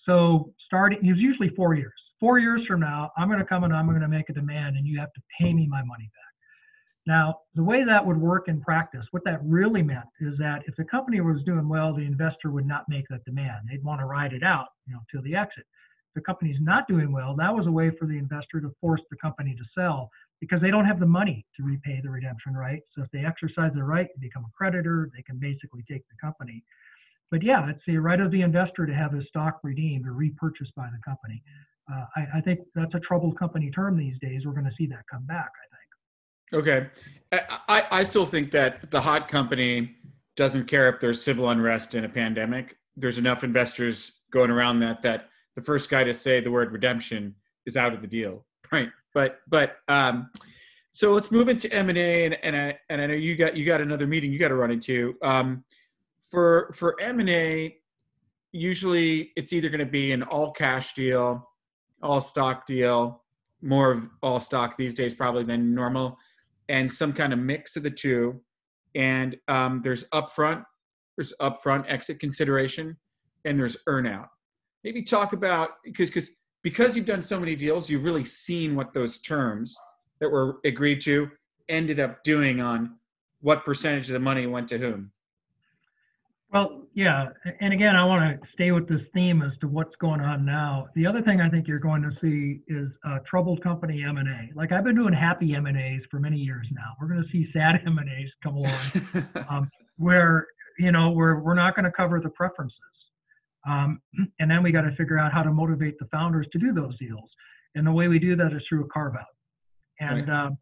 So starting, it's usually four years. Four years from now, I'm going to come and I'm going to make a demand, and you have to pay me my money back. Now, the way that would work in practice, what that really meant is that if the company was doing well, the investor would not make that demand. They'd want to ride it out, you know, till the exit. If the company's not doing well, that was a way for the investor to force the company to sell because they don't have the money to repay the redemption right. So if they exercise their right and become a creditor, they can basically take the company. But yeah, it's the right of the investor to have his stock redeemed or repurchased by the company. Uh, I, I think that's a troubled company term these days. We're going to see that come back, I think. Okay. I, I still think that the hot company doesn't care if there's civil unrest in a pandemic. There's enough investors going around that that the first guy to say the word redemption is out of the deal, *laughs* right? But but um, so let's move into M and A, and I and I know you got you got another meeting you got to run into. Um, for for M and A, usually it's either going to be an all cash deal, all stock deal, more of all stock these days probably than normal, and some kind of mix of the two. And um, there's upfront, there's upfront exit consideration, and there's earnout. Maybe talk about because because because you've done so many deals, you've really seen what those terms that were agreed to ended up doing on what percentage of the money went to whom. Well, yeah, and again, I want to stay with this theme as to what's going on now. The other thing I think you're going to see is uh, troubled company M&A. Like I've been doing happy M&As for many years now. We're going to see sad *laughs* M&As come along, *laughs* um, where you know we're we're not going to cover the preferences, um, *clears throat* and then we got to figure out how to motivate the founders to do those deals. And the way we do that is through a carve out. And right. um,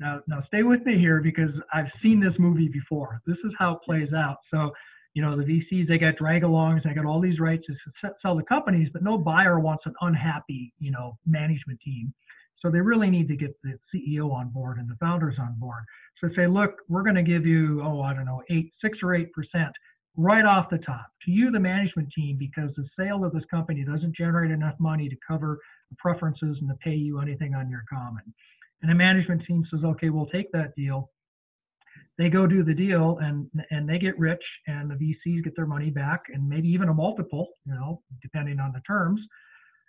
now, now stay with me here because I've seen this movie before. This is how it plays out. So you know, the VCs, they got drag-alongs, they got all these rights to sell the companies, but no buyer wants an unhappy, you know, management team. So they really need to get the CEO on board and the founders on board. So say, look, we're going to give you, oh, I don't know, eight, six or eight percent right off the top to you, the management team, because the sale of this company doesn't generate enough money to cover the preferences and to pay you anything on your common. And the management team says, okay, we'll take that deal they go do the deal and and they get rich and the VCs get their money back and maybe even a multiple, you know, depending on the terms.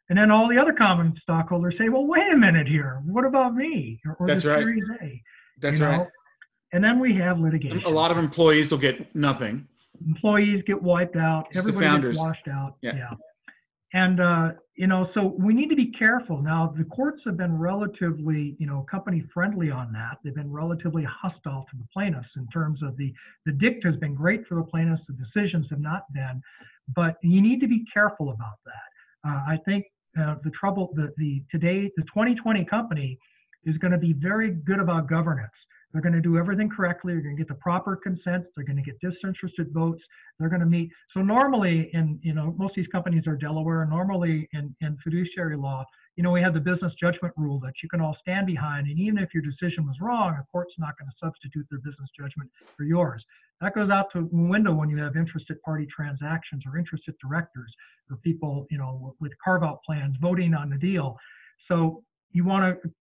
And then all the other common stockholders say, "Well, wait a minute here. What about me?" Or, or That's the right. Series A. That's right. Know? And then we have litigation. A lot of employees will get nothing. Employees get wiped out. Everybody gets washed out. Yeah. yeah. And uh, you know, so we need to be careful. Now, the courts have been relatively, you know, company friendly on that. They've been relatively hostile to the plaintiffs in terms of the the dicta has been great for the plaintiffs. The decisions have not been, but you need to be careful about that. Uh, I think uh, the trouble, the the today, the 2020 company is going to be very good about governance. They're going to do everything correctly. They're going to get the proper consents. They're going to get disinterested votes. They're going to meet. So normally, in you know, most of these companies are Delaware. Normally, in in fiduciary law, you know, we have the business judgment rule that you can all stand behind, and even if your decision was wrong, a court's not going to substitute their business judgment for yours. That goes out to the window when you have interested party transactions or interested directors or people, you know, with carve-out plans voting on the deal. So you want to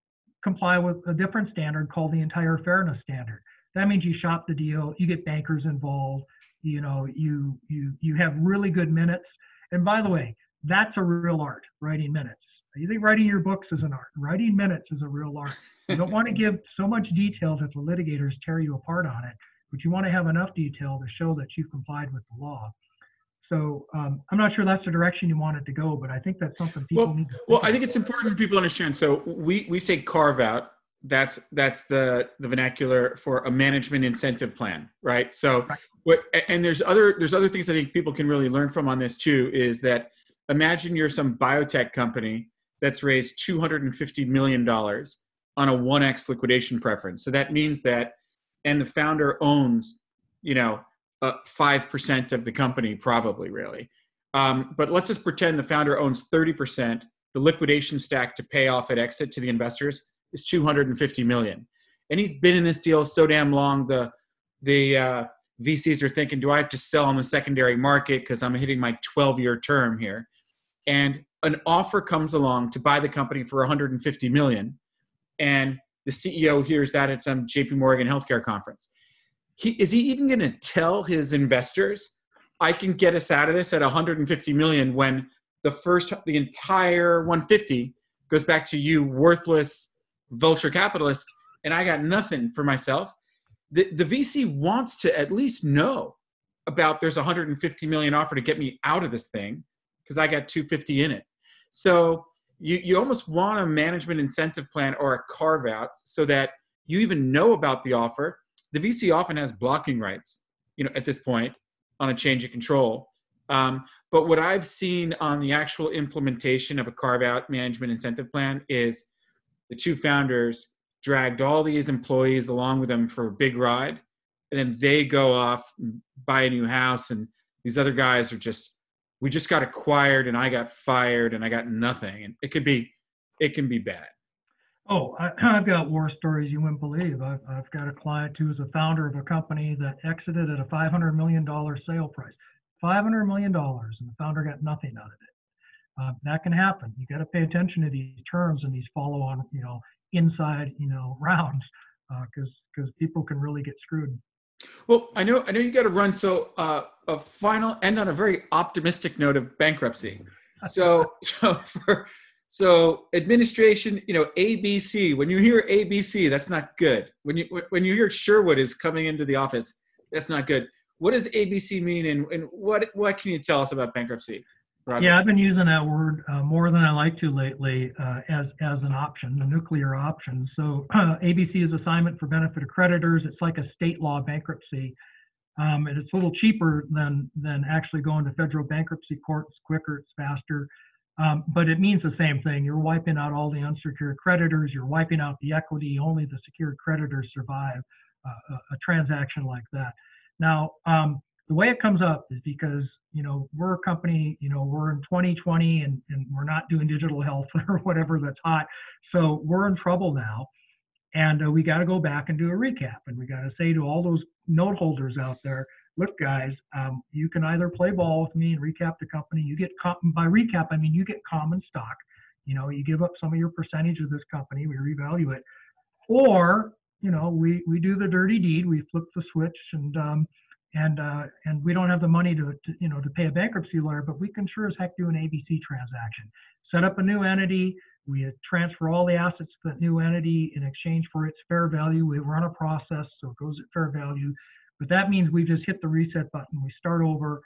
comply with a different standard called the entire fairness standard. That means you shop the deal, you get bankers involved, you know, you you you have really good minutes. And by the way, that's a real art, writing minutes. You think writing your books is an art. Writing minutes is a real art. You don't want to give so much detail that the litigators tear you apart on it, but you want to have enough detail to show that you've complied with the law. So um, I'm not sure that's the direction you want it to go, but I think that's something people well, need. To well, I think it's important for people to understand. So we we say carve out. That's that's the the vernacular for a management incentive plan, right? So right. what and there's other there's other things I think people can really learn from on this too. Is that imagine you're some biotech company that's raised 250 million dollars on a 1x liquidation preference. So that means that and the founder owns, you know, five percent of the company, probably really. Um, but let's just pretend the founder owns thirty percent. The liquidation stack to pay off at exit to the investors is two hundred and fifty million, and he's been in this deal so damn long. The the uh, VCs are thinking, do I have to sell on the secondary market because I'm hitting my 12 year term here? And an offer comes along to buy the company for 150 million, and the CEO hears that at some JP Morgan healthcare conference he is he even going to tell his investors i can get us out of this at 150 million when the first the entire 150 goes back to you worthless vulture capitalist, and i got nothing for myself? The, the vc wants to at least know about there's 150 million offer to get me out of this thing because i got 250 in it. So you, you almost want a management incentive plan or a carve out so that you even know about the offer the VC often has blocking rights, you know, at this point on a change of control. Um, but what I've seen on the actual implementation of a carve out management incentive plan is the two founders dragged all these employees along with them for a big ride. And then they go off, buy a new house, and these other guys are just, we just got acquired and I got fired and I got nothing. And it could be, it can be bad. Oh, I, *clears throat* have got war stories you wouldn't believe. I've, I've got a client who's a founder of a company that exited at a $500 million sale price. 500 million dollars, and the founder got nothing out of it. Uh, that can happen. You got to pay attention to these terms and these follow-on, you know, inside, you know, *laughs* rounds, because uh, because people can really get screwed. Well, I know I know you got to run. So uh, a final end on a very optimistic note of bankruptcy. So *laughs* so for so administration, you know, ABC. When you hear ABC, that's not good. When you when you hear Sherwood is coming into the office, that's not good. What does ABC mean, and, and what what can you tell us about bankruptcy? Roger? Yeah, I've been using that word uh, more than I like to lately uh, as as an option, the nuclear option. So *clears throat* uh, ABC is assignment for benefit of creditors. It's like a state law bankruptcy, um, and it's a little cheaper than than actually going to federal bankruptcy court. It's quicker, it's faster, um, but it means the same thing. You're wiping out all the unsecured creditors. You're wiping out the equity. Only the secured creditors survive uh, a, a transaction like that. Now, um, the way it comes up is because you know we're a company you know we're in 2020 and, and we're not doing digital health *laughs* or whatever that's hot so we're in trouble now and uh, we got to go back and do a recap and we got to say to all those note holders out there look guys um, you can either play ball with me and recap the company you get com- by recap i mean you get common stock you know you give up some of your percentage of this company we revalue it or you know we we do the dirty deed we flip the switch and um, and uh, and we don't have the money to, to, you know to pay a bankruptcy lawyer, but we can sure as heck do an ABC transaction. Set up a new entity. We transfer all the assets to that new entity in exchange for its fair value. We run a process so it goes at fair value, but that means we just hit the reset button. We start over,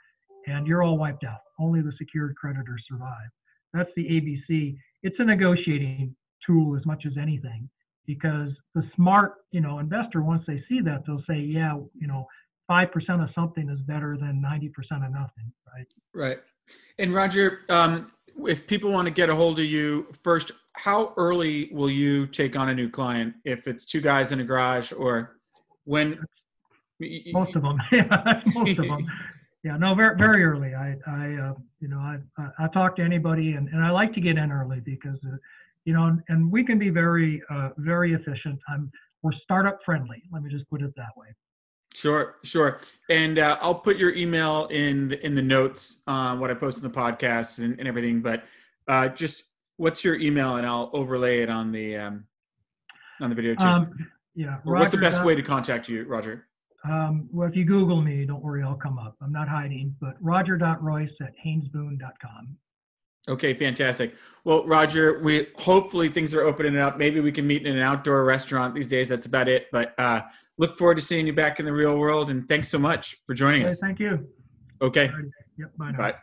and you're all wiped out. Only the secured creditors survive. That's the ABC. It's a negotiating tool as much as anything because the smart you know investor once they see that they'll say yeah you know 5% of something is better than 90% of nothing, right? Right. And Roger, um, if people want to get a hold of you first, how early will you take on a new client? If it's two guys in a garage or when? Most of them. *laughs* yeah, most of them. *laughs* Yeah, no, very, very early. I, I, uh, you know, I, I, I, talk to anybody and, and I like to get in early because, uh, you know, and, we can be very, uh, very efficient. I'm, we're startup friendly. Let me just put it that way. Sure, sure. And uh, I'll put your email in the, in the notes on what I post in the podcast and, and everything. But uh, just what's your email, and I'll overlay it on the um, on the video too. Um, yeah. Roger what's the best way to contact you, Roger? Um, well, if you Google me, don't worry, I'll come up. I'm not hiding. But roger.royse at haynesboone.com. Okay, fantastic. Well, Roger, we hopefully things are opening up. Maybe we can meet in an outdoor restaurant these days. That's about it. But uh, look forward to seeing you back in the real world. And thanks so much for joining okay, us. Thank you. Okay. Yep. Bye. Now. Bye.